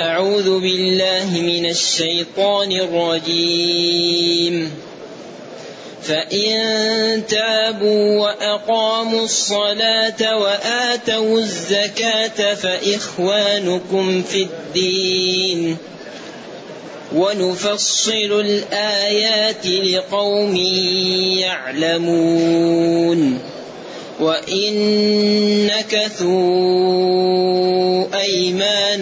أعوذ بالله من الشيطان الرجيم. فإن تابوا وأقاموا الصلاة وآتوا الزكاة فإخوانكم في الدين. ونفصل الآيات لقوم يعلمون. وإن نكثوا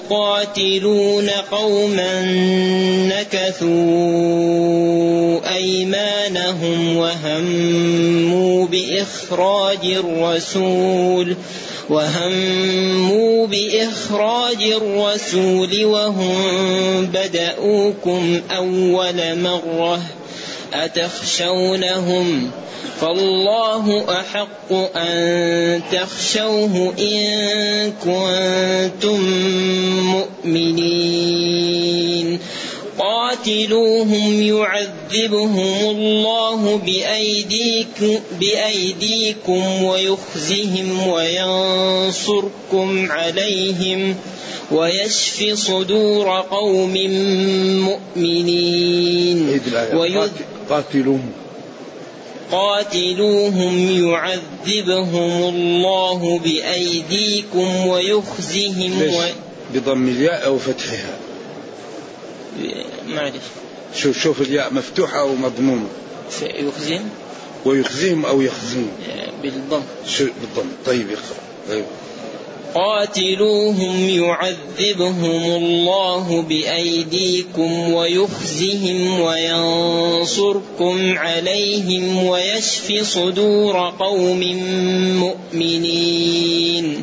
ألا تقاتلون قوما نكثوا أيمانهم وهموا بإخراج الرسول وهموا بإخراج الرسول وهم بدؤوكم أول مرة أتخشونهم؟ فالله أحق أن تخشوه إن كنتم مؤمنين قاتلوهم يعذبهم الله بأيديكم, بأيديكم ويخزهم وينصركم عليهم ويشفي صدور قوم مؤمنين. ويذ... قاتلوهم. قاتلوهم يعذبهم الله بأيديكم ويخزهم و... بضم الياء أو فتحها. معلش شوف شوف الياء مفتوحة أو مضمومة. يخزهم ويخزيهم أو يخزون بالضم. شو؟ بالضم. طيب اقرأ طيب. قاتلوهم يعذبهم الله بأيديكم ويخزهم وينصركم عليهم ويشف صدور قوم مؤمنين.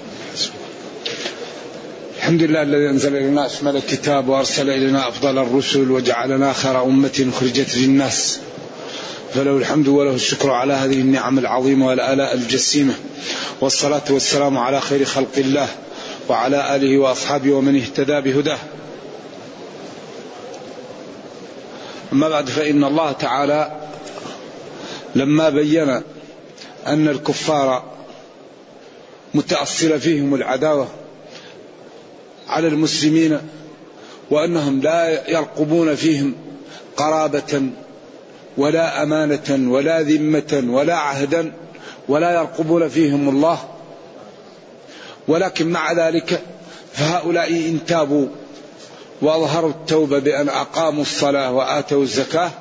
الحمد لله الذي أنزل إلينا اشمل الكتاب وأرسل إلينا أفضل الرسل وجعلنا خير أمة أخرجت للناس. فله الحمد وله الشكر على هذه النعم العظيمة والآلاء الجسيمة. والصلاة والسلام على خير خلق الله وعلى آله وأصحابه ومن اهتدى بهداه. أما بعد فإن الله تعالى لما بين أن الكفار متأصلة فيهم العداوة على المسلمين وأنهم لا يرقبون فيهم قرابة ولا أمانة ولا ذمة ولا عهدا ولا يرقبون فيهم الله. ولكن مع ذلك فهؤلاء إن تابوا وأظهروا التوبة بأن أقاموا الصلاة وآتوا الزكاة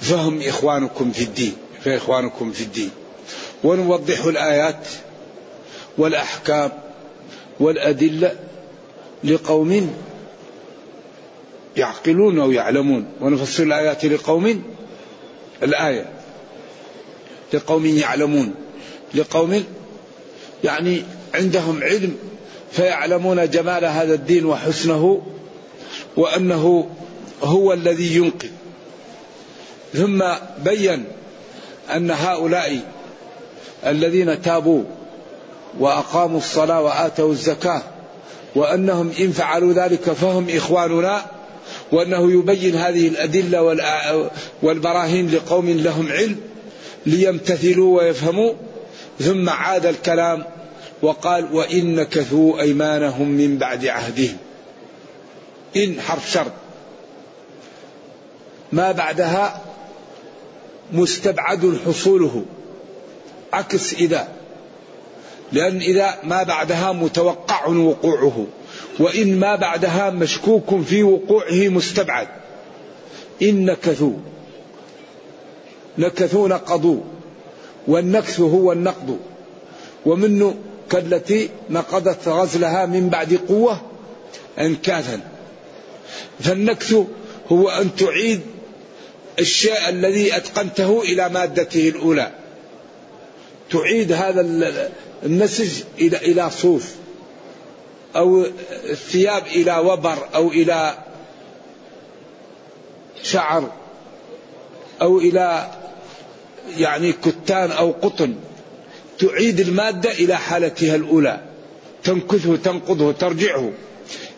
فهم إخوانكم في الدين فإخوانكم في الدين. ونوضح الآيات والأحكام والأدلة لقوم يعقلون أو يعلمون. ونفصل الآيات لقوم. الآية لقوم يعلمون. لقوم يعني عندهم علم فيعلمون جمال هذا الدين وحسنه وأنه هو الذي ينقذ ثم بين أن هؤلاء الذين تابوا وأقاموا الصلاة وآتوا الزكاة وأنهم إن فعلوا ذلك فهم إخواننا وأنه يبين هذه الأدلة والبراهين لقوم لهم علم ليمتثلوا ويفهموا. ثم عاد الكلام وقال وإن نكثوا أيمانهم من بعد عهدهم. إن حرف شرط. ما بعدها مستبعد حصوله. عكس إذا لأن إذا ما بعدها متوقع وقوعه وإن ما بعدها مشكوك في وقوعه مستبعد. إن نكثوا نكثوا نقضوا والنكث هو النقض. ومنه كالتي نقضت غزلها من بعد قوة أنكاثا. فالنكث هو أن تعيد الشيء الذي أتقنته إلى مادته الأولى. تعيد هذا النسج إلى إلى صوف أو الثياب إلى وبر أو إلى شعر أو إلى يعني كتان أو قطن. تعيد المادة إلى حالتها الأولى. تنكثه تنقضه ترجعه.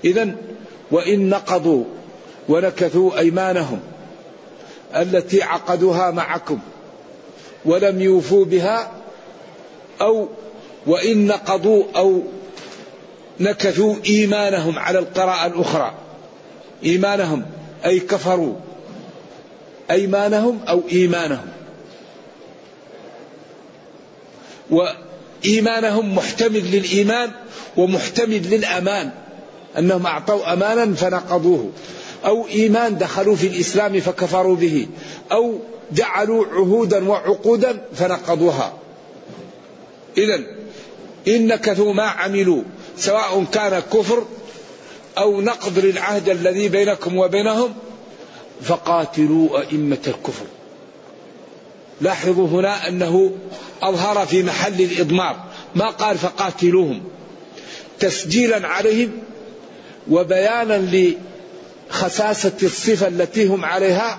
إذا وإن نقضوا ونكثوا أيمانهم التي عقدوها معكم ولم يوفوا بها أو وإن نقضوا أو نكثوا إيمانهم على القراءة الأخرى. إيمانهم أي كفروا. أيمانهم أو إيمانهم. وإيمانهم محتمل للإيمان ومحتمل للأمان. أنهم أعطوا أمانا فنقضوه. أو إيمان دخلوا في الإسلام فكفروا به. أو جعلوا عهودا وعقودا فنقضوها. إذا إن نكثوا ما عملوا سواء كان كفر أو نقض للعهد الذي بينكم وبينهم فقاتلوا أئمة الكفر. لاحظوا هنا أنه أظهر في محل الإضمار ما قال فقاتلوهم. تسجيلا عليهم وبيانا لخساسة الصفة التي هم عليها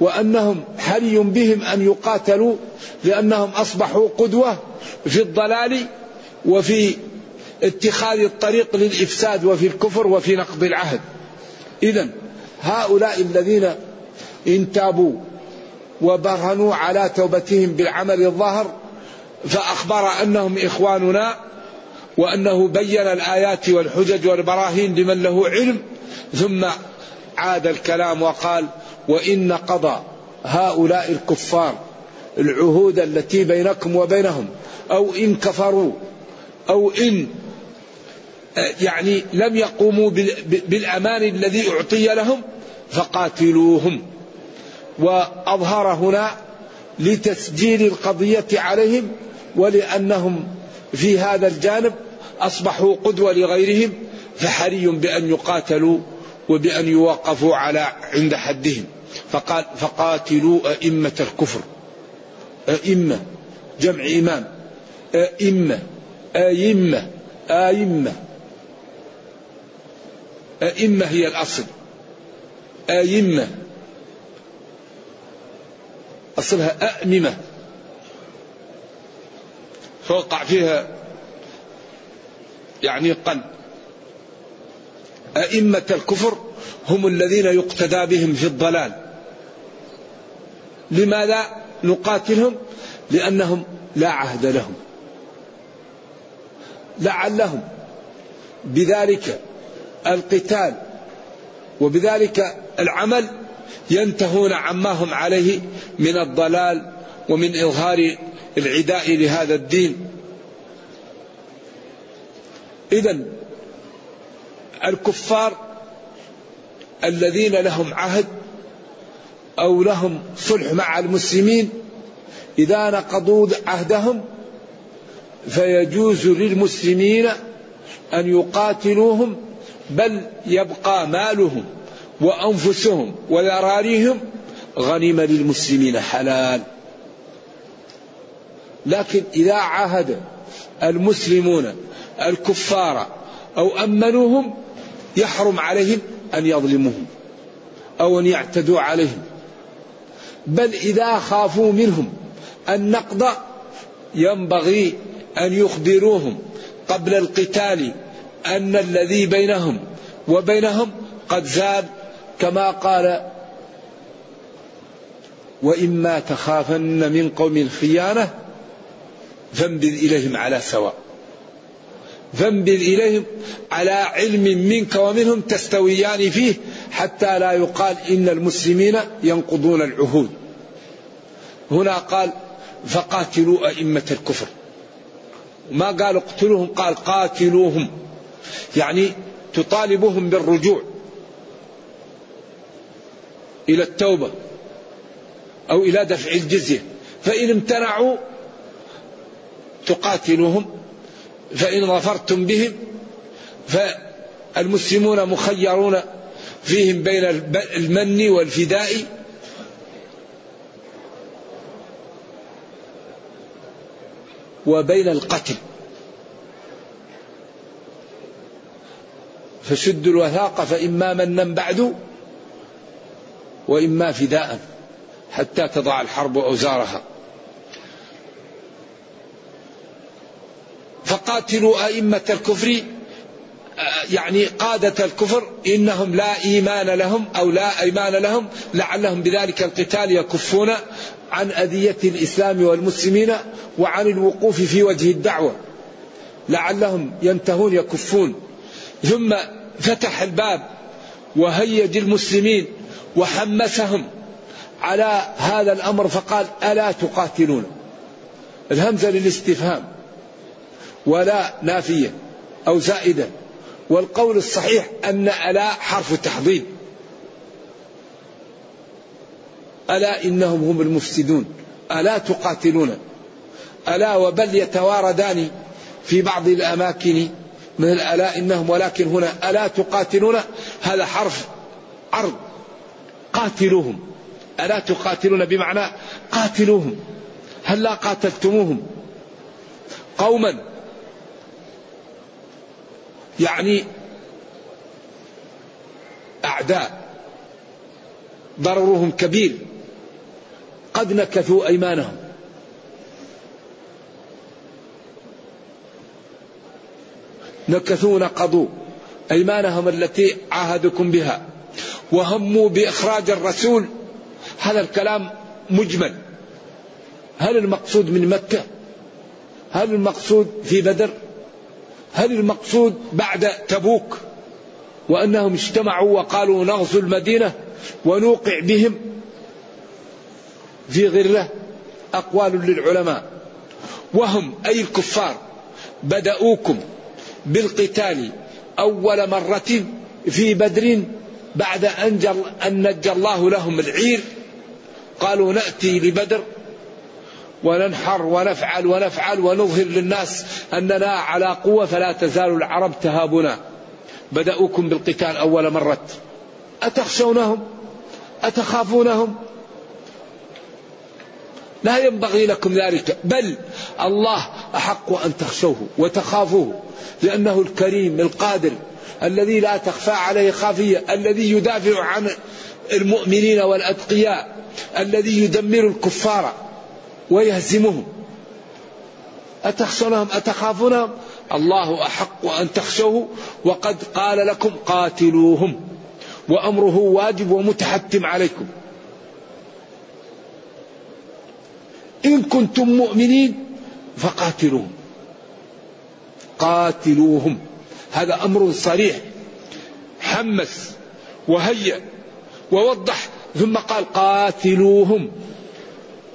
وأنهم حري بهم أن يقاتلوا لأنهم أصبحوا قدوة في الضلال وفي اتخاذ الطريق للإفساد وفي الكفر وفي نقض العهد. إذا هؤلاء الذين إن تابوا وبرهنوا على توبتهم بالعمل الظاهر فأخبر أنهم إخواننا وأنه بين الآيات والحجج والبراهين لمن له علم ثم عاد الكلام وقال وإن قضى هؤلاء الكفار العهود التي بينكم وبينهم أو إن كفروا أو إن يعني لم يقوموا بالأمان الذي أعطي لهم فقاتلوهم. وأظهر هنا لتسجيل القضية عليهم ولأنهم في هذا الجانب أصبحوا قدوة لغيرهم فحري بأن يقاتلوا وبأن يوقفوا على عند حدهم. فقال فقاتلوا أئمة الكفر أئمة جمع إمام أئمة أئمة أئمة. أئمة هي الأصل. أئمة. أصلها أأممة. فوقع فيها يعني قلب. أئمة الكفر هم الذين يقتدى بهم في الضلال. لماذا نقاتلهم؟ لأنهم لا عهد لهم. لعلهم بذلك القتال وبذلك العمل ينتهون عما هم عليه من الضلال ومن إظهار العداء لهذا الدين. إذا الكفار الذين لهم عهد أو لهم صلح مع المسلمين إذا نقضوا عهدهم فيجوز للمسلمين أن يقاتلوهم بل يبقى مالهم وأنفسهم وذراريهم غنيمة للمسلمين حلال. لكن إذا عاهد المسلمون الكفار أو أمنوهم يحرم عليهم أن يظلموهم أو أن يعتدوا عليهم. بل إذا خافوا منهم النقض ينبغي أن يخبروهم قبل القتال أن الذي بينهم وبينهم قد زاد كما قال وإما تخافن من قوم خيانة فانبذ إليهم على سواء. فانبذ إليهم على علم منك ومنهم تستويان فيه حتى لا يقال إن المسلمين ينقضون العهود. هنا قال فقاتلوا أئمة الكفر. ما قال اقتلوهم قال قاتلوهم. يعني تطالبهم بالرجوع إلى التوبة أو إلى دفع الجزية. فإن امتنعوا تقاتلوهم فإن ظفرتم بهم فالمسلمون مخيرون فيهم بين المن والفداء. وبين القتل. فشدوا الوثاق فإما منا بعد وإما فداء حتى تضع الحرب أوزارها. فقاتلوا أئمة الكفر يعني قادة الكفر إنهم لا إيمان لهم أو لا إيمان لهم لعلهم بذلك القتال يكفون. عن أذية الإسلام والمسلمين وعن الوقوف في وجه الدعوة. لعلهم ينتهون يكفون. ثم فتح الباب وهيج المسلمين وحمسهم على هذا الأمر فقال ألا تقاتلون؟ الهمزة للاستفهام ولا نافية أو زائدة. والقول الصحيح أن ألا حرف تحضيض ألا إنهم هم المفسدون؟ ألا تقاتلون؟ ألا وبل يتواردان في بعض الأماكن من الألاء إنهم ولكن هنا ألا تقاتلون؟ هذا حرف عرض. قاتلوهم. ألا تقاتلون بمعنى قاتلوهم. هل لا قاتلتموهم؟ قوما. يعني أعداء. ضررهم كبير. قد نكثوا أيمانهم. نكثوا نقضوا أيمانهم التي عاهدكم بها. وهموا بإخراج الرسول. هذا الكلام مجمل. هل المقصود من مكة؟ هل المقصود في بدر؟ هل المقصود بعد تبوك؟ وأنهم اجتمعوا وقالوا نغزو المدينة ونوقع بهم. في غرة أقوال للعلماء. وهم أي الكفار بدأوكم بالقتال أول مرة في بدر بعد أن, أن نجى الله لهم العير. قالوا نأتي لبدر وننحر ونفعل ونفعل ونظهر للناس أننا على قوة فلا تزال العرب تهابنا. بدأوكم بالقتال أول مرة. أتخشونهم؟ أتخافونهم؟ لا ينبغي لكم ذلك. بل الله أحق أن تخشوه وتخافوه لأنه الكريم القادر الذي لا تخفى عليه خافية الذي يدافع عن المؤمنين والأتقياء الذي يدمر الكفار ويهزمهم. أتخشونهم؟ أتخافونهم؟ الله أحق أن تخشوه وقد قال لكم قاتلوهم وأمره واجب ومتحتم عليكم. إن كنتم مؤمنين فقاتلوهم. قاتلوهم. هذا أمر صريح. حمس وهيأ ووضح. ثم قال قاتلوهم.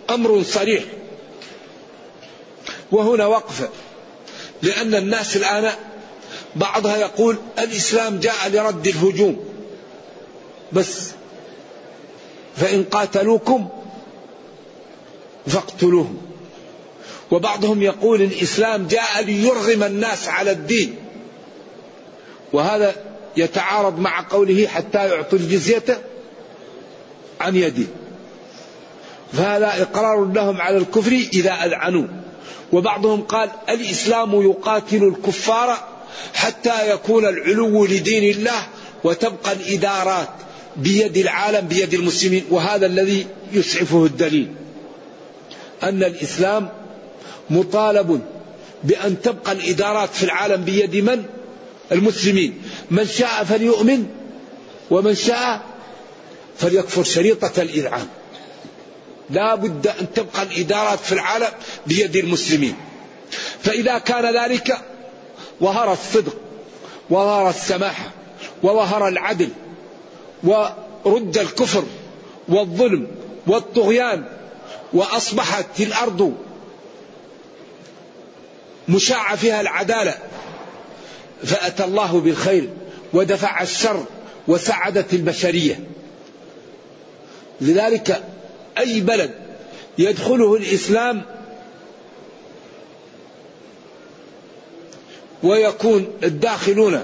أمر صريح. وهنا وقفة لأن الناس الآن بعضها يقول الإسلام جاء لرد الهجوم. بس فإن قاتلوكم فاقتلوهم وبعضهم يقول الإسلام جاء ليرغم الناس على الدين. وهذا يتعارض مع قوله حتى يعطوا الجزية عن يده فهذا إقرار لهم على الكفر إذا أذعنوا. وبعضهم قال الإسلام يقاتل الكفار حتى يكون العلو لدين الله وتبقى الإدارات بيد العالم بيد المسلمين. وهذا الذي يسعفه الدليل. أن الإسلام مطالب بأن تبقى الإدارات في العالم بيد من؟ المسلمين. من شاء فليؤمن ومن شاء فليكفر شريطة الإذعان لا بد أن تبقى الإدارات في العالم بيد المسلمين. فإذا كان ذلك ظهر الصدق وظهر السماحة وظهر العدل ورد الكفر والظلم والطغيان وأصبحت الأرض مشاع فيها العدالة. فأتى الله بالخير ودفع الشر وسعدت البشرية. لذلك أي بلد يدخله الإسلام ويكون الداخلون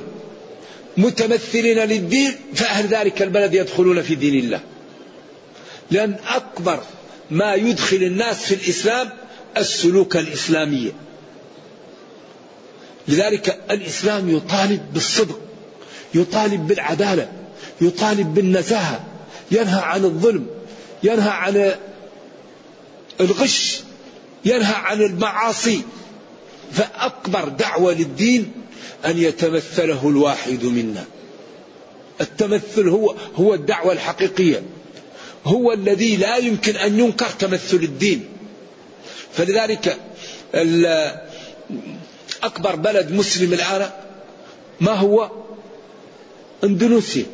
متمثلين للدين فأهل ذلك البلد يدخلون في دين الله. لأن أكبر ما يدخل الناس في الإسلام السلوك الإسلامي. لذلك الإسلام يطالب بالصدق يطالب بالعدالة يطالب بالنزاهة ينهى عن الظلم ينهى عن الغش ينهى عن المعاصي. فأكبر دعوة للدين أن يتمثله الواحد منا. التمثل هو هو الدعوة الحقيقية. هو الذي لا يمكن أن ينكر تمثل الدين. فلذلك أكبر بلد مسلم الآن ما هو؟ إندونيسيا.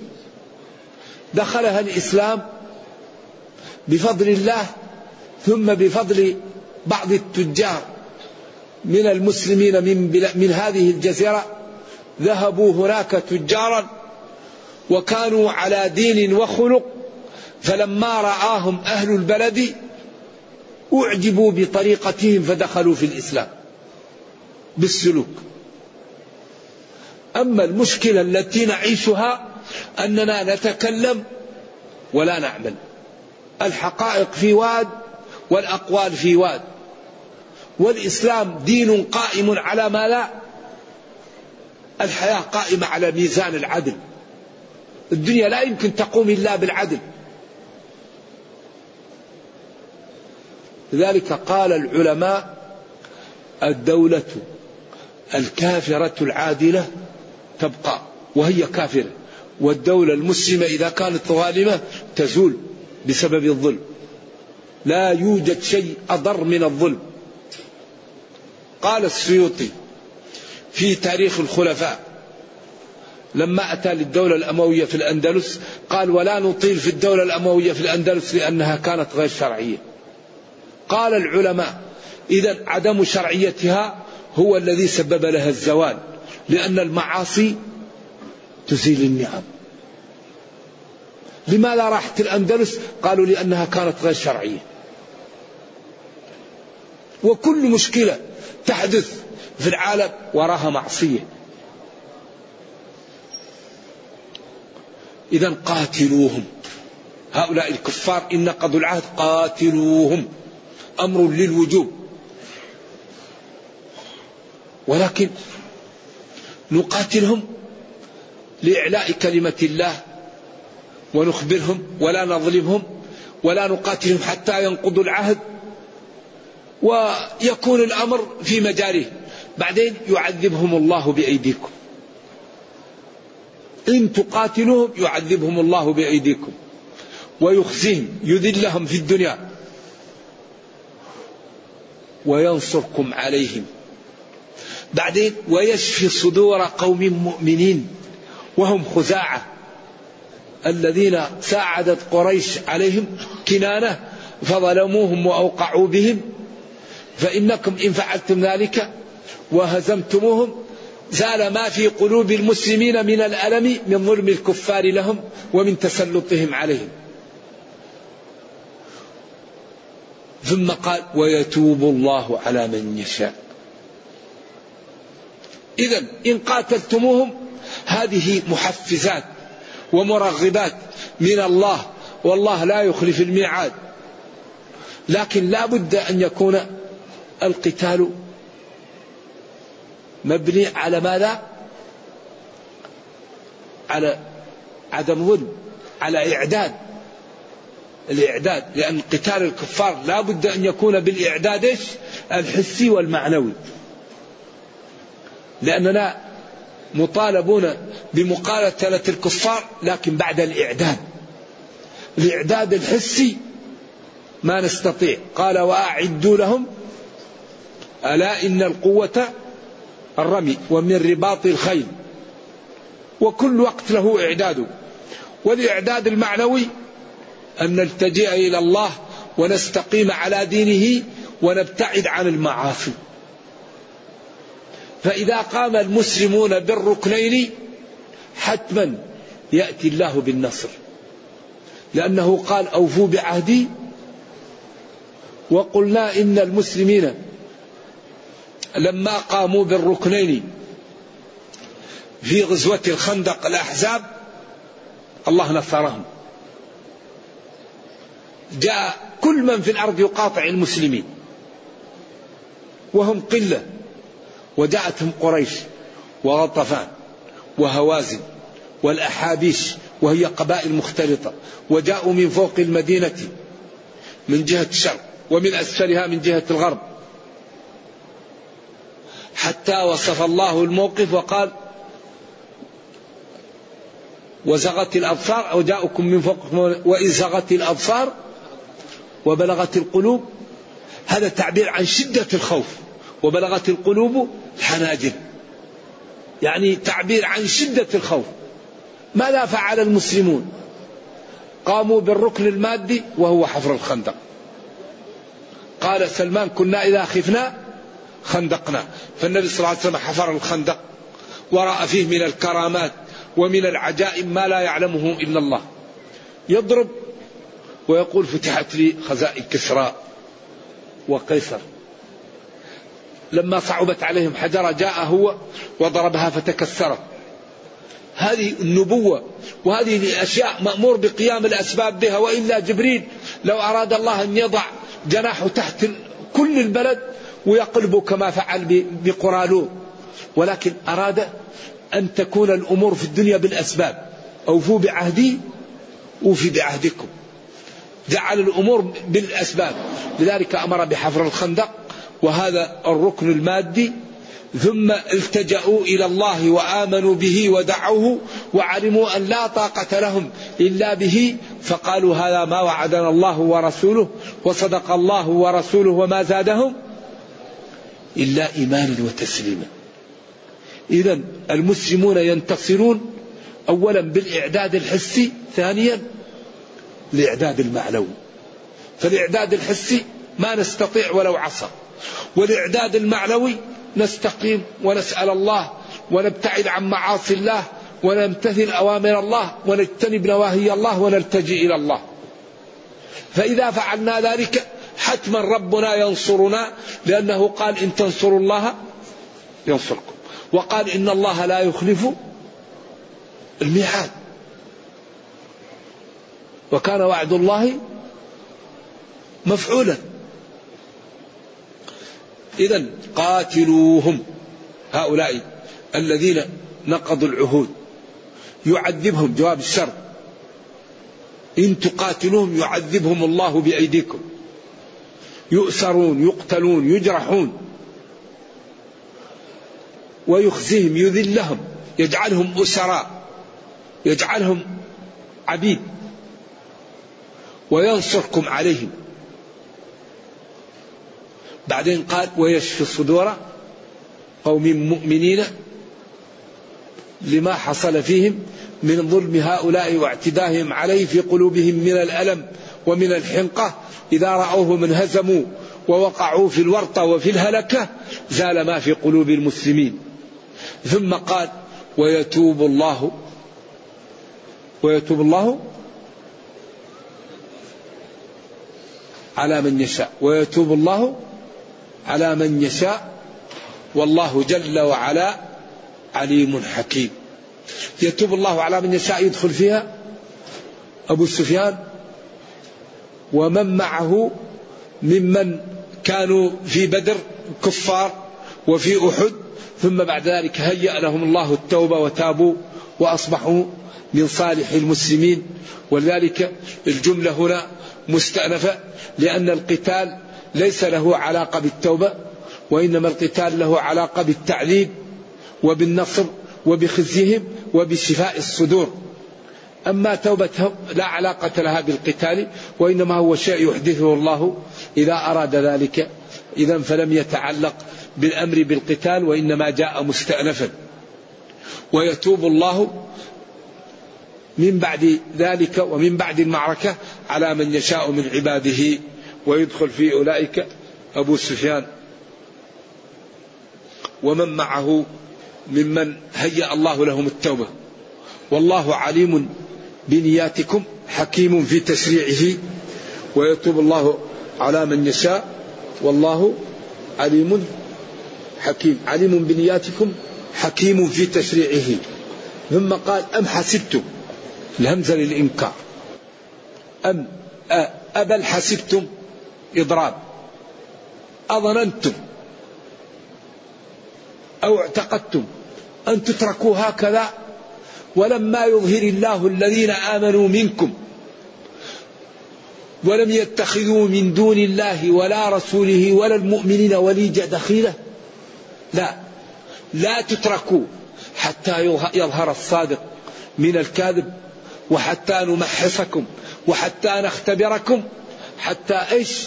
دخلها الإسلام بفضل الله ثم بفضل بعض التجار من المسلمين من, من هذه الجزيرة. ذهبوا هناك تجارا وكانوا على دين وخلق. فلما رآهم أهل البلد أعجبوا بطريقتهم فدخلوا في الإسلام بالسلوك. أما المشكلة التي نعيشها أننا نتكلم ولا نعمل. الحقائق في واد والأقوال في واد. والإسلام دين قائم على ما لا. الحياة قائمة على ميزان العدل. الدنيا لا يمكن تقوم إلا بالعدل. لذلك قال العلماء الدولة الكافرة العادلة تبقى وهي كافرة والدولة المسلمة إذا كانت ظالمة تزول بسبب الظلم. لا يوجد شيء أضر من الظلم. قال السيوطي في تاريخ الخلفاء لما أتى للدولة الأموية في الأندلس قال ولا نطيل في الدولة الأموية في الأندلس لأنها كانت غير شرعية. قال العلماء إذا عدم شرعيتها هو الذي سبب لها الزوال لأن المعاصي تزيل النعم. لماذا راحت الأندلس؟ قالوا لأنها كانت غير شرعية. وكل مشكلة تحدث في العالم وراها معصية. إذا قاتلوهم. هؤلاء الكفار إن نقضوا العهد قاتلوهم. أمر للوجوب. ولكن نقاتلهم لإعلاء كلمة الله ونخبرهم ولا نظلمهم ولا نقاتلهم حتى ينقضوا العهد ويكون الأمر في مجاريه. بعدين يعذبهم الله بأيديكم. إن تقاتلوهم يعذبهم الله بأيديكم. ويخزيهم يذلهم في الدنيا. وينصركم عليهم. بعدين ويشفي صدور قوم مؤمنين وهم خزاعة. الذين ساعدت قريش عليهم كنانة فظلموهم وأوقعوا بهم. فإنكم إن فعلتم ذلك وهزمتموهم زال ما في قلوب المسلمين من الألم من ظلم الكفار لهم ومن تسلطهم عليهم. ثم قال ويتوب الله على من يشاء. إذا إن قاتلتموهم هذه محفزات ومرغبات من الله والله لا يخلف الميعاد. لكن لا بد أن يكون القتال مبني على ماذا؟ على عدم ظلم على إعداد. الإعداد لأن قتال الكفار لا بد أن يكون بالإعداد إيش؟ الحسي والمعنوي. لأننا مطالبون بمقاتلة الكفار لكن بعد الإعداد. الإعداد الحسي ما نستطيع. قال وأعدوا لهم. ألا إن القوة الرمي ومن رباط الخيل. وكل وقت له إعداده. والإعداد المعنوي أن نلتجئ إلى الله ونستقيم على دينه ونبتعد عن المعاصي. فإذا قام المسلمون بالركنين حتما يأتي الله بالنصر. لأنه قال أوفوا بعهدي وقلنا إن المسلمين لما قاموا بالركنين في غزوة الخندق الأحزاب الله نصرهم. جاء كل من في الأرض يقاطع المسلمين. وهم قلة. وجاءتهم قريش وغطفان وهوازن والأحابيش وهي قبائل مختلطة. وجاءوا من فوق المدينة من جهة الشرق ومن أسفلها من جهة الغرب. حتى وصف الله الموقف وقال وزغت الأبصار أو جاءكم من فوقكم وإن زغت الأبصار وبلغت القلوب هذا تعبير عن شدة الخوف. وبلغت القلوب الحناجر. يعني تعبير عن شدة الخوف. ماذا فعل المسلمون؟ قاموا بالركن المادي وهو حفر الخندق. قال سلمان كنا إذا خفنا خندقنا. فالنبي صلى الله عليه وسلم حفر الخندق. ورأى فيه من الكرامات ومن العجائب ما لا يعلمه إلا الله. يضرب ويقول فتحت لي خزائن كسرى وقيصر. لما صعبت عليهم حجرة جاء هو وضربها فتكسرت هذه النبوة وهذه الأشياء مأمور بقيام الأسباب بها وإلا جبريل لو أراد الله أن يضع جناحه تحت كل البلد ويقلب كما فعل بقرالو ولكن أراد أن تكون الأمور في الدنيا بالأسباب. أوفوا بعهدي أوفي بعهدكم. جعل الأمور بالأسباب. لذلك أمر بحفر الخندق وهذا الركن المادي. ثم التجأوا إلى الله وآمنوا به ودعوه وعلموا أن لا طاقة لهم إلا به. فقالوا هذا ما وعدنا الله ورسوله وصدق الله ورسوله وما زادهم إلا إيمانا وتسليما. إذا المسلمون ينتصرون أولا بالإعداد الحسي ثانيا الإعداد المعنوي فالإعداد الحسي ما نستطيع ولو عصى. والإعداد المعنوي نستقيم ونسأل الله ونبتعد عن معاصي الله ونمتثل أوامر الله ونجتنب نواهي الله ونلتجئ إلى الله. فإذا فعلنا ذلك حتما ربنا ينصرنا لأنه قال إن تنصروا الله ينصركم. وقال إن الله لا يخلف الميعاد. وكان وعد الله مفعولا. إذا قاتلوهم هؤلاء الذين نقضوا العهود. يعذبهم جواب الشر. إن تقاتلوهم يعذبهم الله بأيديكم. يؤسرون يقتلون يجرحون. ويخزيهم يذلهم يجعلهم أسراء يجعلهم عبيد. وينصركم عليهم. بعدين قال ويشفي صدور قوم مؤمنين لما حصل فيهم من ظلم هؤلاء واعتدائهم عليه في قلوبهم من الألم ومن الحنقة. إذا رأوه من هزموا ووقعوا في الورطة وفي الهلكة زال ما في قلوب المسلمين. ثم قال ويتوب الله. ويتوب الله على من يشاء. ويتوب الله على من يشاء. والله جل وعلا عليم حكيم. يتوب الله على من يشاء يدخل فيها أبو سفيان. ومن معه ممن كانوا في بدر كفار وفي أحد. ثم بعد ذلك هيأ لهم الله التوبة وتابوا وأصبحوا من صالح المسلمين. ولذلك الجملة هنا مستأنفة لأن القتال ليس له علاقة بالتوبة وإنما القتال له علاقة بالتعذيب وبالنصر وبخزيهم وبشفاء الصدور. أما توبتهم لا علاقة لها بالقتال وإنما هو شيء يحدثه الله إذا أراد ذلك. إذا فلم يتعلق بالأمر بالقتال وإنما جاء مستأنفا. ويتوب الله من بعد ذلك ومن بعد المعركة على من يشاء من عباده ويدخل في أولئك أبو سفيان. ومن معه ممن هيأ الله لهم التوبة. والله عليم بنياتكم حكيم في تشريعه ويتوب الله على من يشاء. والله عليم حكيم عليم بنياتكم حكيم في تشريعه. ثم قال أم حسبتم؟ الهمزة للإنكار. أم أبل حسبتم إضراب. أظننتم أو اعتقدتم أن تتركوا هكذا؟ ولما يظهر الله الذين آمنوا منكم ولم يتخذوا من دون الله ولا رسوله ولا المؤمنين وليجة دخيلة؟ لا. لا تتركوا حتى يظهر الصادق من الكاذب. وحتى نمحصكم وحتى نختبركم حتى إيش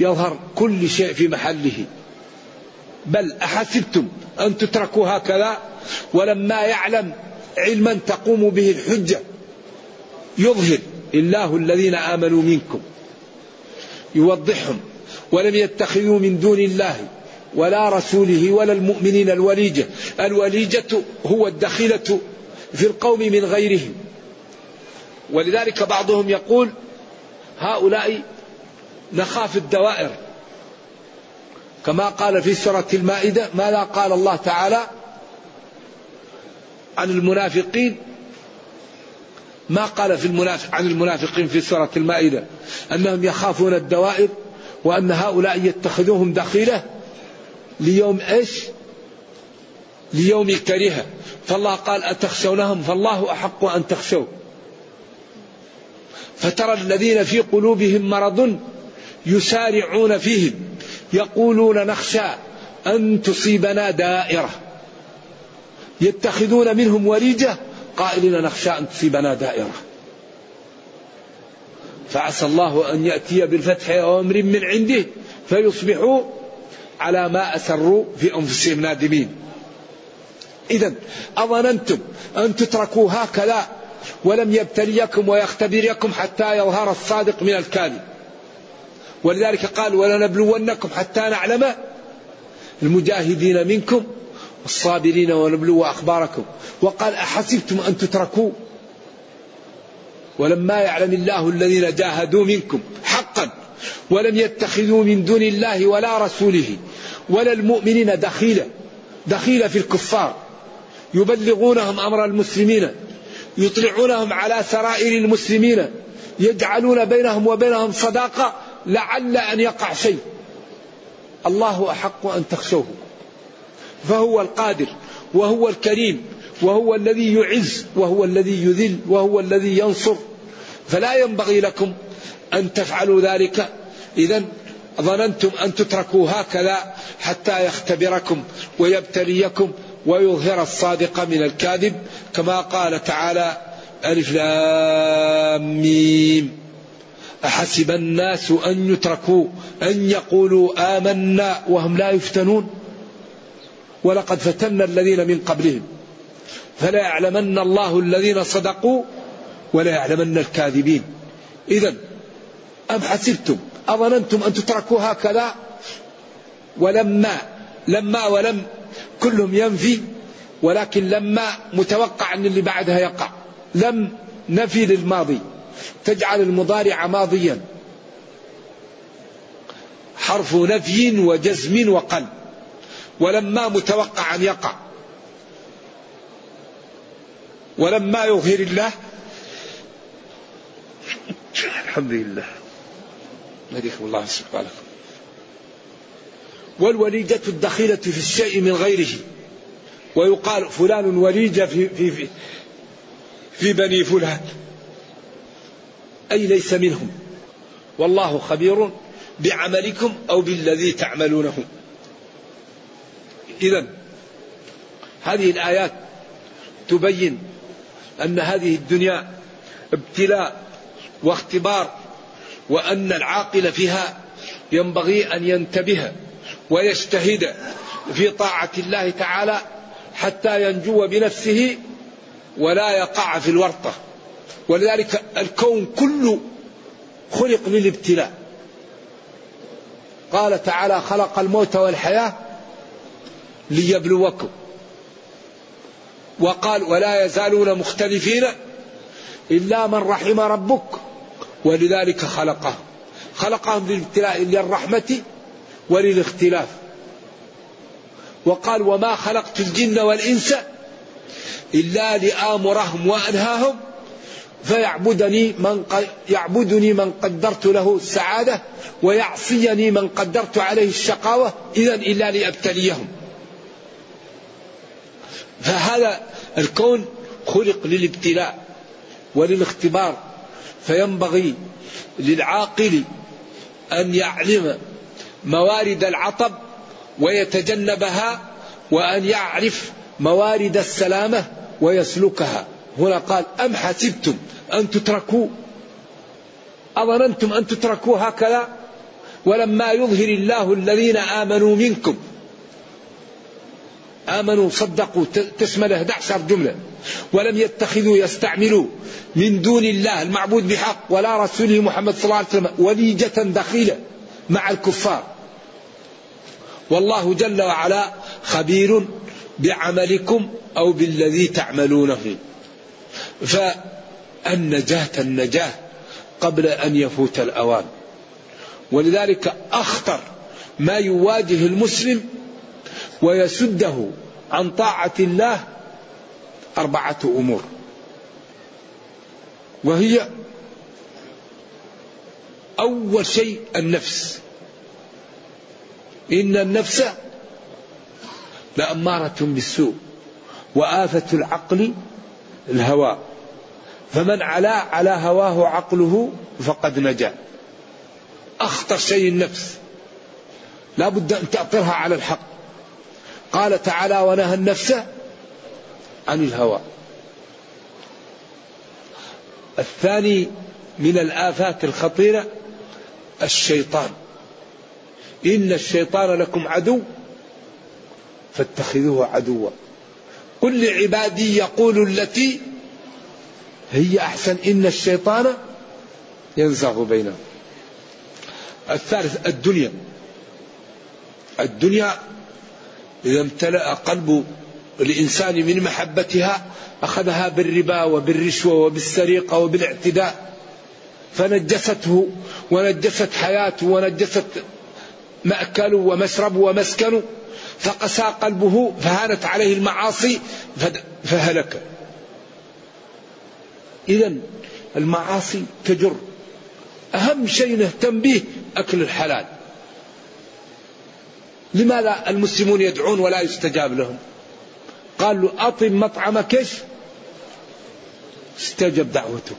يظهر كل شيء في محله. بل أحسبتم أن تتركوا هكذا؟ ولما يعلم علما تقوم به الحجة. يظهر الله الذين آمنوا منكم. يوضحهم. ولم يتخذوا من دون الله ولا رسوله ولا المؤمنين الوليجة. الوليجة هو الدخيلة في القوم من غيرهم. ولذلك بعضهم يقول هؤلاء نخاف الدوائر. كما قال في سورة المائدة ماذا قال الله تعالى عن المنافقين ما قال في المنافق عن المنافقين في سورة المائدة أنهم يخافون الدوائر وأن هؤلاء يتخذوهم دخيلة ليوم إيش؟ ليوم كريهة فالله قال أتخشونهم؟ فالله أحق أن تخشوا فترى الذين في قلوبهم مرض يسارعون فيهم يقولون نخشى أن تصيبنا دائرة. يتخذون منهم وريجة قائلين نخشى أن تصيبنا دائرة. فعسى الله أن يأتي بالفتح أو أمر من عنده فيصبحوا على ما أسروا في أنفسهم نادمين. إذا أظننتم أن تتركوا هكذا ولم يبتليكم ويختبركم حتى يظهر الصادق من الكاذب. ولذلك قال ولنبلونكم حتى نعلم المجاهدين منكم الصابرين ونبلو أخباركم. وقال أحسبتم أن تتركوا؟ ولما يعلم الله الذين جاهدوا منكم حقا ولم يتخذوا من دون الله ولا رسوله ولا المؤمنين دخيلة دخيلة في الكفار يبلغونهم أمر المسلمين. يطلعونهم على سرائر المسلمين يجعلون بينهم وبينهم صداقة لعل أن يقع شيء. الله أحق أن تخشوه. فهو القادر وهو الكريم وهو الذي يعز وهو الذي يذل وهو الذي ينصر. فلا ينبغي لكم أن تفعلوا ذلك. إذا ظننتم أن تتركوا هكذا حتى يختبركم ويبتليكم ويظهر الصادق من الكاذب كما قال تعالى ألف لام ميم. أحسب الناس أن يتركوا أن يقولوا آمنا وهم لا يفتنون. ولقد فتنا الذين من قبلهم. فلا يعلمن الله الذين صدقوا ولا يعلمن الكاذبين. إذا أم حسبتم؟ أظننتم أن تتركوا هكذا؟ ولما لما ولم كلهم ينفي ولكن لما متوقع أن اللي بعدها يقع. لم نفي للماضي. تجعل المضارع ماضيا. حرف نفي وجزم وقلب ولما متوقع أن يقع. ولما يظهر الله. الحمد لله. نهديكم الله سبحانه. والوليجة الدخيلة في الشيء من غيره. ويقال فلان وليجة في, في, في, في بني فلان. أي ليس منهم. والله خبير بعملكم أو بالذي تعملونه. إذا هذه الآيات تبين أن هذه الدنيا ابتلاء واختبار وأن العاقل فيها ينبغي أن ينتبه. ويجتهد في طاعة الله تعالى حتى ينجو بنفسه ولا يقع في الورطة. ولذلك الكون كله خلق للابتلاء. قال تعالى خلق الموت والحياة ليبلوكم. وقال ولا يزالون مختلفين إلا من رحم ربك. ولذلك خلقهم. خلقهم للابتلاء للرحمة وللاختلاف. وقال وما خلقت الجن والإنس إلا لآمرهم وأنهاهم فيعبدني من يعبدني من قدرت له السعادة ويعصيني من قدرت عليه الشقاوة إذا إلا لأبتليهم. فهذا الكون خلق للابتلاء وللاختبار فينبغي للعاقل أن يعلم موارد العطب ويتجنبها وأن يعرف موارد السلامة ويسلكها. هنا قال أم حسبتم أن تتركوا؟ أظننتم أن تتركوا هكذا؟ ولما يظهر الله الذين آمنوا منكم. آمنوا صدقوا تشمل 11 جملة. ولم يتخذوا يستعملوا من دون الله المعبود بحق ولا رسوله محمد صلى الله عليه وسلم وليجة دخيلة. مع الكفار. والله جل وعلا خبير بعملكم أو بالذي تعملونه. فالنجاة النجاة قبل أن يفوت الأوان. ولذلك أخطر ما يواجه المسلم ويسده عن طاعة الله أربعة أمور. وهي أول شيء النفس. إن النفس لأمارة بالسوء وآفة العقل الهوى. فمن علا على هواه عقله فقد نجا. أخطر شيء النفس. لا بد أن تأطرها على الحق. قال تعالى ونهى النفس عن الهوى. الثاني من الآفات الخطيرة الشيطان. إن الشيطان لكم عدو فاتخذوه عدوا. قل لعبادي يقول التي هي أحسن. إن الشيطان ينزغ بينهم. الثالث الدنيا. الدنيا إذا امتلأ قلب الإنسان من محبتها أخذها بالربا وبالرشوة وبالسرقة وبالاعتداء فنجسته ونجست حياته ونجست مأكله ومشربه ومسكنه فقسى قلبه فهانت عليه المعاصي فهلك. إذا المعاصي تجر. أهم شيء نهتم به أكل الحلال. لماذا المسلمون يدعون ولا يستجاب لهم؟ قال له أطم مطعمك استجب دعوتك.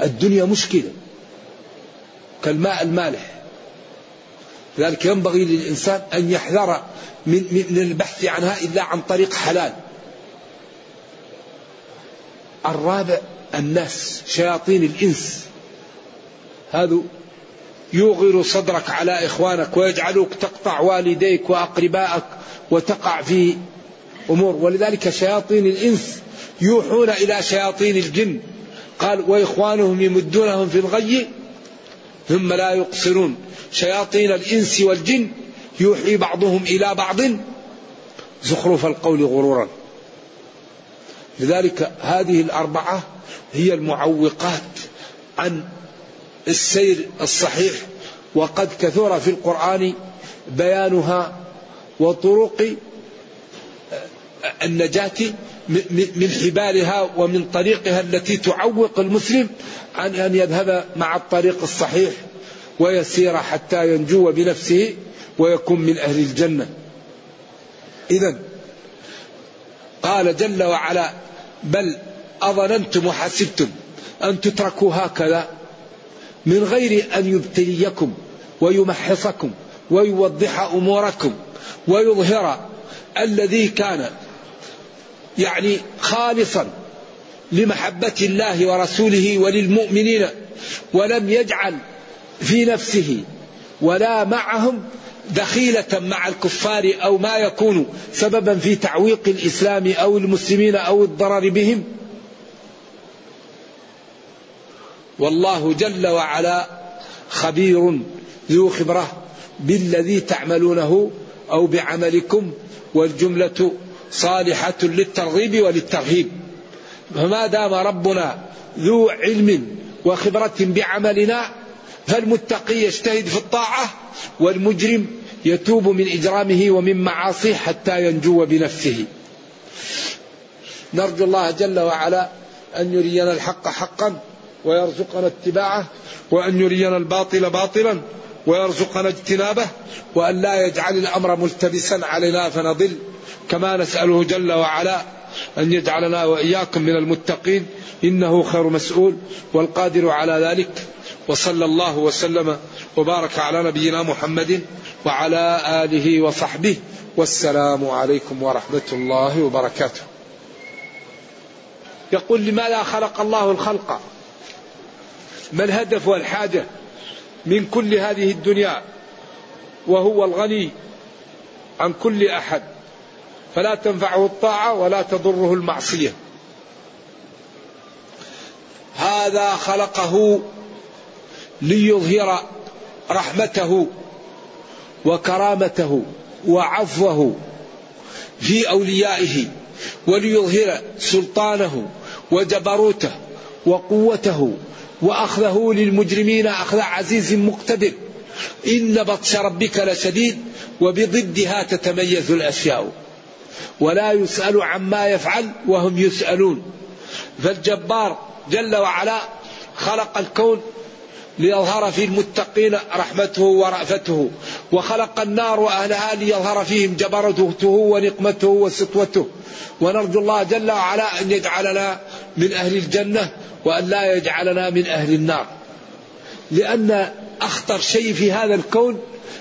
الدنيا مشكلة. كالماء المالح. لذلك ينبغي للإنسان أن يحذر من, من البحث عنها إلا عن طريق حلال. الرابع الناس شياطين الإنس. هذا يوغر صدرك على إخوانك ويجعلوك تقطع والديك وأقربائك وتقع في أمور. ولذلك شياطين الإنس يوحون إلى شياطين الجن. قال وإخوانهم يمدونهم في الغي ثم لا يقصرون. شياطين الإنس والجن يوحي بعضهم إلى بعض زخرف القول غرورا. لذلك هذه الأربعة هي المعوقات عن السير الصحيح. وقد كثر في القرآن بيانها وطرق النجاة من حبالها ومن طريقها التي تعوق المسلم عن أن يذهب مع الطريق الصحيح ويسير حتى ينجو بنفسه ويكون من أهل الجنة. إذا قال جل وعلا بل أظننتم وحسبتم أن تتركوا هكذا من غير أن يبتليكم ويمحصكم ويوضح أموركم ويظهر الذي كان يعني خالصا لمحبة الله ورسوله وللمؤمنين ولم يجعل في نفسه ولا معهم دخيلة مع الكفار أو ما يكون سببا في تعويق الإسلام أو المسلمين أو الضرر بهم. والله جل وعلا خبير ذو خبرة بالذي تعملونه أو بعملكم والجملة صالحة للترغيب وللترهيب. فما دام ربنا ذو علم وخبرة بعملنا فالمتقي يجتهد في الطاعة والمجرم يتوب من إجرامه ومن معاصيه حتى ينجو بنفسه. نرجو الله جل وعلا أن يرينا الحق حقا ويرزقنا اتباعه وأن يرينا الباطل باطلا ويرزقنا اجتنابه وأن لا يجعل الأمر ملتبسا علينا فنضل. كما نسأله جل وعلا أن يجعلنا وإياكم من المتقين إنه خير مسؤول والقادر على ذلك. وصلى الله وسلم وبارك على نبينا محمد وعلى آله وصحبه. والسلام عليكم ورحمة الله وبركاته. يقول لماذا خلق الله الخلق؟ ما الهدف والحاجة من كل هذه الدنيا؟ وهو الغني عن كل أحد. فلا تنفعه الطاعة ولا تضره المعصية. هذا خلقه ليظهر رحمته وكرامته وعفوه في أوليائه وليظهر سلطانه وجبروته وقوته وأخذه للمجرمين أخذ عزيز مقتدر. إن بطش ربك لشديد وبضدها تتميز الأشياء. ولا يسأل عما يفعل وهم يسألون. فالجبار جل وعلا خلق الكون ليظهر في المتقين رحمته ورأفته وخلق النار وأهلها ليظهر فيهم جبرته ونقمته وسطوته. ونرجو الله جل وعلا أن يجعلنا من أهل الجنة وأن لا يجعلنا من أهل النار. لأن أخطر شيء في هذا الكون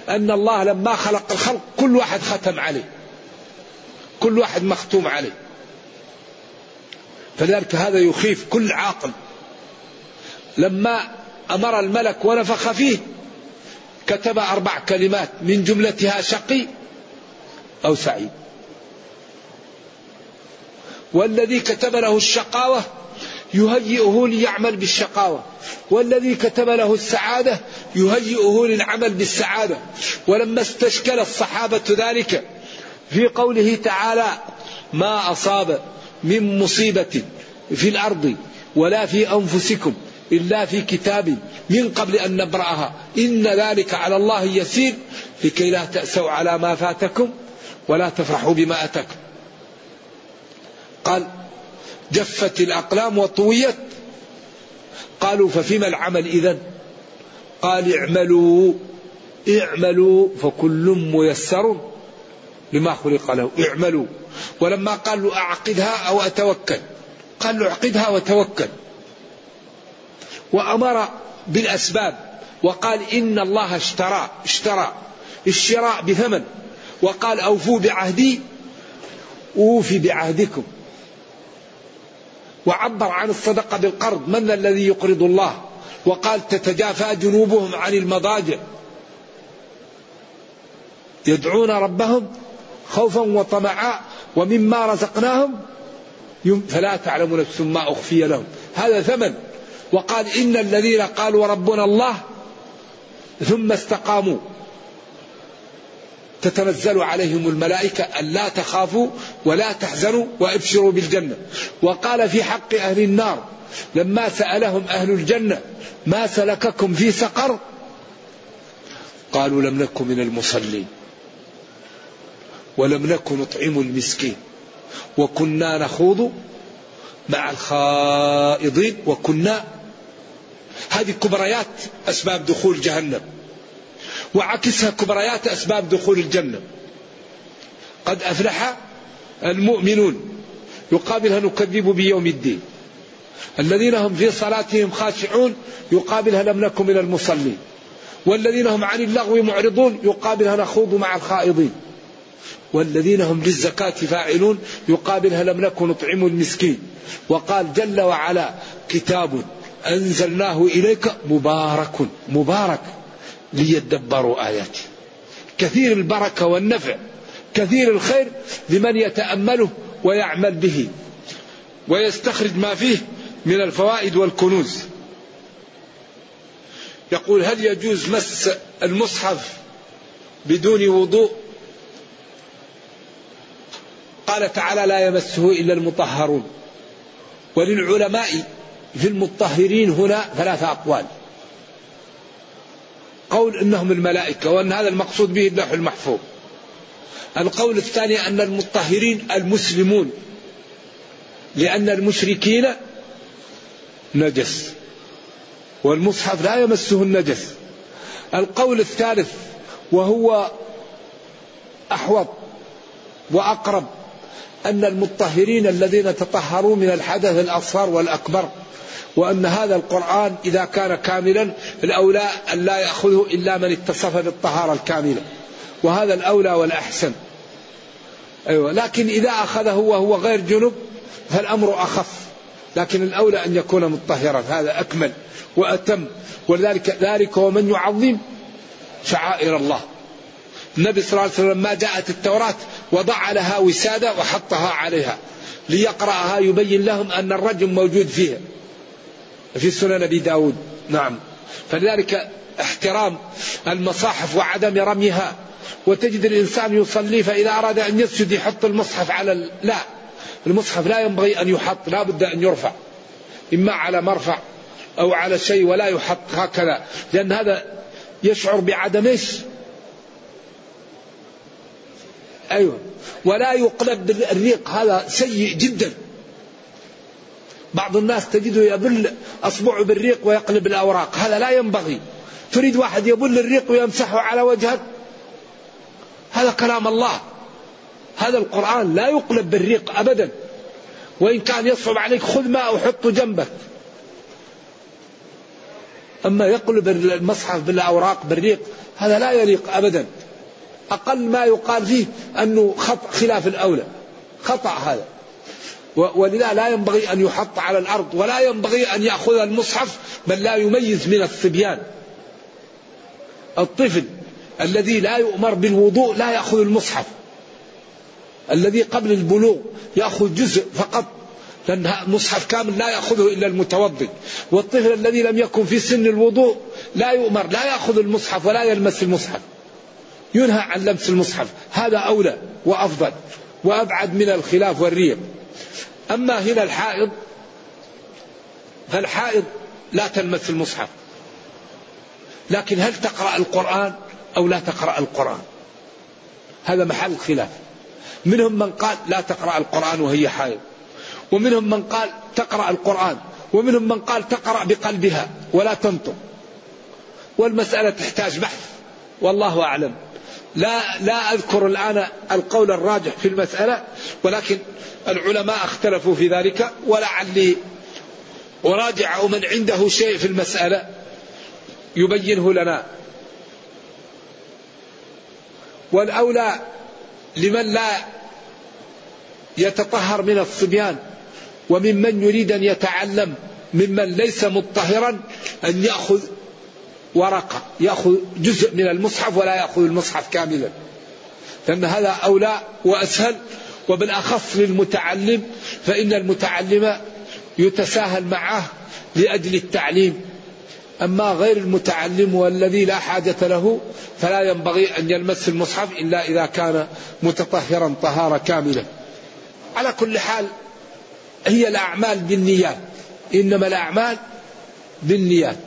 أن الله لما خلق الخلق كل واحد ختم عليه. كل واحد مختوم عليه. فلذلك هذا يخيف كل عاقل. لما أمر الملك ونفخ فيه كتب أربع كلمات من جملتها شقي أو سعيد. والذي كتب له الشقاوة يهيئه ليعمل بالشقاوة. والذي كتب له السعادة يهيئه للعمل بالسعادة. ولما استشكل الصحابة ذلك في قوله تعالى ما أصاب من مصيبة في الأرض ولا في أنفسكم إلا في كتاب من قبل أن نبرأها. إن ذلك على الله يسير. لكي لا تأسوا على ما فاتكم ولا تفرحوا بما أتاكم. قال جفت الأقلام وطويت. قالوا ففيما العمل إذن؟ قال اعملوا اعملوا فكل ميسر. لما خلق له. اعملوا. ولما قال له أعقدها أو أتوكل. قال له اعقدها وتوكل. وأمر بالأسباب. وقال إن الله اشترى. اشترى. الشراء بثمن. وقال أوفوا بعهدي. أوفي بعهدكم. وعبر عن الصدقة بالقرض. من الذي يقرض الله؟ وقال تتجافى جنوبهم عن المضاجع. يدعون ربهم خوفا وطمعا ومما رزقناهم فلا تعلم نفس ما أخفي لهم. هذا ثمن. وقال إن الذين قالوا ربنا الله ثم استقاموا تتنزل عليهم الملائكة ألا تخافوا ولا تحزنوا وأبشروا بالجنة. وقال في حق أهل النار لما سألهم أهل الجنة ما سلككم في سقر؟ قالوا لم نكن من المصلين. ولم نكن نطعم المسكين. وكنا نخوض مع الخائضين وكنا. هذه كبريات أسباب دخول جهنم. وعكسها كبريات أسباب دخول الجنة. قد أفلح المؤمنون. يقابلها نكذب بيوم الدين. الذين هم في صلاتهم خاشعون يقابلها لم نكن من المصلين. والذين هم عن اللغو معرضون يقابلها نخوض مع الخائضين. والذين هم للزكاة فاعلون يقابلها لم نكن نطعم المسكين. وقال جل وعلا كتاب أنزلناه إليك مبارك مبارك ليدبروا آياته كثير البركة والنفع كثير الخير لمن يتأمله ويعمل به ويستخرج ما فيه من الفوائد والكنوز. يقول هل يجوز مس المصحف بدون وضوء؟ قال تعالى لا يمسه إلا المطهرون وللعلماء في المطهرين هنا ثلاثة أقوال قول إنهم الملائكة وأن هذا المقصود به اللوح المحفوظ. القول الثاني أن المطهرين المسلمون لأن المشركين نجس والمصحف لا يمسه النجس. القول الثالث وهو أحوط وأقرب أن المطهرين الذين تطهروا من الحدث الأصغر والأكبر وأن هذا القرآن إذا كان كاملا الأولى أن لا يأخذه إلا من اتصف بالطهارة الكاملة. وهذا الأولى والأحسن. أيوة لكن إذا أخذه وهو غير جنب فالأمر أخف. لكن الأولى أن يكون مطهرا هذا أكمل وأتم. ولذلك ذلك ومن يعظم شعائر الله. النبي صلى الله عليه وسلم ما جاءت التوراة وضع لها وسادة وحطها عليها ليقرأها يبين لهم أن الرجم موجود فيها في سنن أبي داود نعم فلذلك احترام المصاحف وعدم رميها وتجد الإنسان يصلي فإذا أراد أن يسجد يحط المصحف على لا المصحف لا ينبغي أن يحط لا بد أن يرفع إما على مرفع أو على شيء ولا يحط هكذا لأن هذا يشعر بعدم إيش؟ أيوه. ولا يقلب بالريق. هذا سيء جدا. بعض الناس تجده يبل أصبعه بالريق ويقلب الأوراق. هذا لا ينبغي. تريد واحد يبل الريق ويمسحه على وجهك؟ هذا كلام الله. هذا القرآن لا يقلب بالريق أبدا. وإن كان يصعب عليك خذ ماء وحطه جنبك. أما يقلب المصحف بالأوراق بالريق هذا لا يليق أبدا. أقل ما يقال فيه أنه خطأ خلاف الأولى. خطأ هذا. ولذا لا ينبغي أن يحط على الأرض ولا ينبغي أن يأخذ المصحف بل لا يميز من الصبيان. الطفل الذي لا يؤمر بالوضوء لا يأخذ المصحف. الذي قبل البلوغ يأخذ جزء فقط. لأن مصحف كامل لا يأخذه إلا المتوضئ. والطفل الذي لم يكن في سن الوضوء لا يؤمر لا يأخذ المصحف ولا يلمس المصحف. ينهى عن لمس المصحف. هذا أولى وأفضل وأبعد من الخلاف والريب. أما هنا الحائض فالحائض لا تلمس المصحف. لكن هل تقرأ القرآن أو لا تقرأ القرآن؟ هذا محل خلاف. منهم من قال لا تقرأ القرآن وهي حائض. ومنهم من قال تقرأ القرآن. ومنهم من قال تقرأ بقلبها ولا تنطق. والمسألة تحتاج بحث. والله أعلم. لا لا أذكر الآن القول الراجح في المسألة ولكن العلماء اختلفوا في ذلك ولعلي أراجع من عنده شيء في المسألة يبينه لنا. والأولى لمن لا يتطهر من الصبيان وممن يريد أن يتعلم ممن ليس مطهرا أن يأخذ ورقة يأخذ جزء من المصحف ولا يأخذ المصحف كاملا. لأن هذا أولى وأسهل وبالأخص للمتعلم فإن المتعلم يتساهل معه لأجل التعليم. أما غير المتعلم والذي لا حاجة له فلا ينبغي أن يلمس المصحف إلا إذا كان متطهرا طهارة كاملة. على كل حال هي الأعمال بالنيات. إنما الأعمال بالنيات.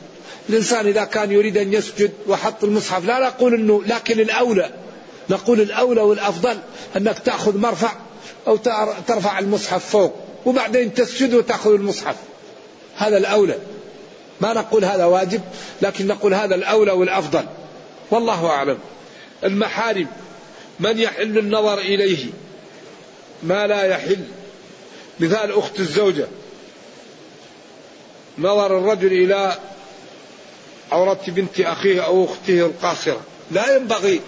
الإنسان إذا كان يريد أن يسجد وحط المصحف لا نقول أنه لكن الأولى نقول الأولى والأفضل أنك تأخذ مرفع أو ترفع المصحف فوق وبعدين تسجد وتأخذ المصحف. هذا الأولى. ما نقول هذا واجب لكن نقول هذا الأولى والأفضل. والله أعلم. المحارم من يحل النظر إليه؟ ما لا يحل. مثال أخت الزوجة. نظر الرجل إلى عورة بنت أخيه أو أخته القاصرة. لا ينبغي.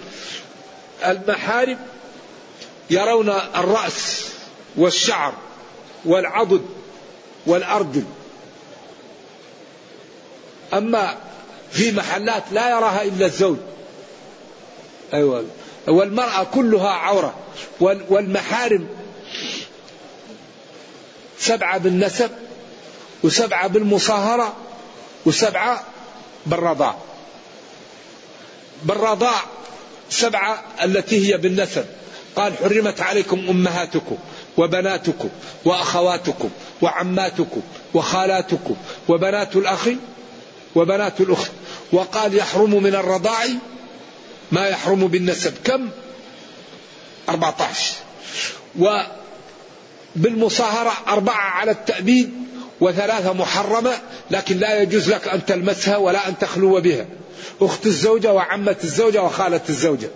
المحارم يرون الرأس والشعر والعضد والأرجل أما في محلات لا يراها إلا الزوج. أيوة. والمرأة كلها عورة. والمحارم سبعة بالنسب وسبعة بالمصاهرة وسبعة بالرضاع بالرضاع سبعة التي هي بالنسب. قال حرمت عليكم أمهاتكم وبناتكم وأخواتكم وعماتكم وخالاتكم وبنات الأخ وبنات الأخت. وقال يحرم من الرضاع ما يحرم بالنسب. كم؟ 14 وبالمصاهرة أربعة على التأبيد وثلاثة محرمة لكن لا يجوز لك أن تلمسها ولا أن تخلو بها. أخت الزوجة وعمة الزوجة وخالة الزوجة.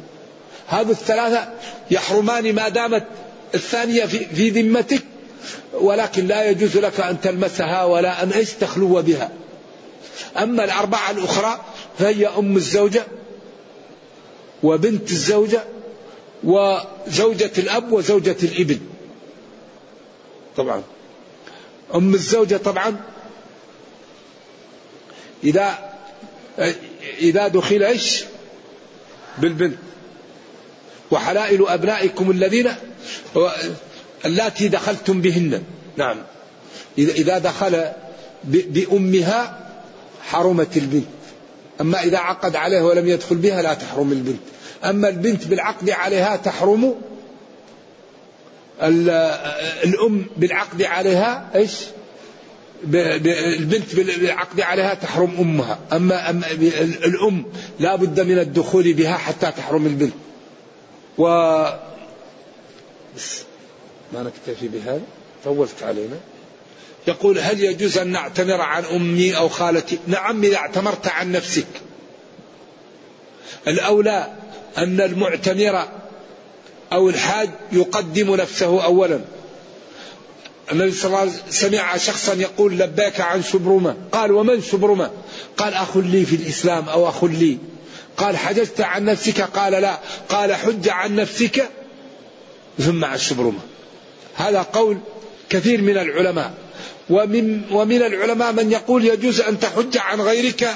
هذه الثلاثة يحرمان ما دامت الثانية في, ذمتك ولكن لا يجوز لك أن تلمسها ولا أن إيش تخلو بها. أما الأربعة الأخرى فهي أم الزوجة وبنت الزوجة وزوجة الأب وزوجة الإبن. طبعا. أم الزوجة طبعا. إذا إذا دخل إيش؟ بالبنت. وحلائل أبنائكم الذين اللاتي دخلتم بهن. نعم. إذا دخل بأمها حرمت البنت. أما إذا عقد عليها ولم يدخل بها لا تحرم البنت. أما البنت بالعقد عليها تحرم الأم بالعقد عليها إيش؟ البنت بالعقد عليها تحرم أمها. أما, الأم لا بد من الدخول بها حتى تحرم البنت. و ما نكتفي بهذا. طولت علينا. يقول هل يجوز أن نعتمر عن أمي أو خالتي؟ نعم إذا اعتمرت عن نفسك. الأولى أن المعتمر أو الحاج يقدم نفسه أولا. النبي صلى الله عليه وسلم سمع شخصا يقول لبيك عن شبرمة قال ومن شبرمة قال أخ لي في الإسلام أو أخ لي. قال حججت عن نفسك؟ قال لا. قال حج عن نفسك ثم عن شبرمة هذا قول كثير من العلماء. ومن, ومن العلماء من يقول يجوز أن تحج عن غيرك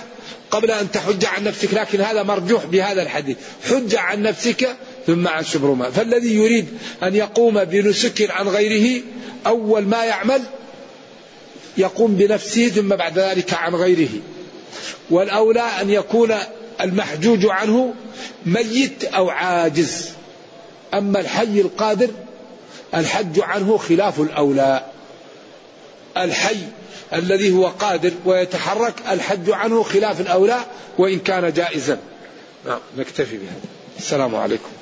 قبل أن تحج عن نفسك لكن هذا مرجوح بهذا الحديث. حج عن نفسك ثم عن شبرمة فالذي يريد أن يقوم بنسك عن غيره أول ما يعمل يقوم بنفسه ثم بعد ذلك عن غيره. والأولى أن يكون المحجوج عنه ميت أو عاجز. أما الحي القادر الحج عنه خلاف الأولى. الحي الذي هو قادر ويتحرك الحج عنه خلاف الأولى وإن كان جائزا. نعم نكتفي بهذا. السلام عليكم.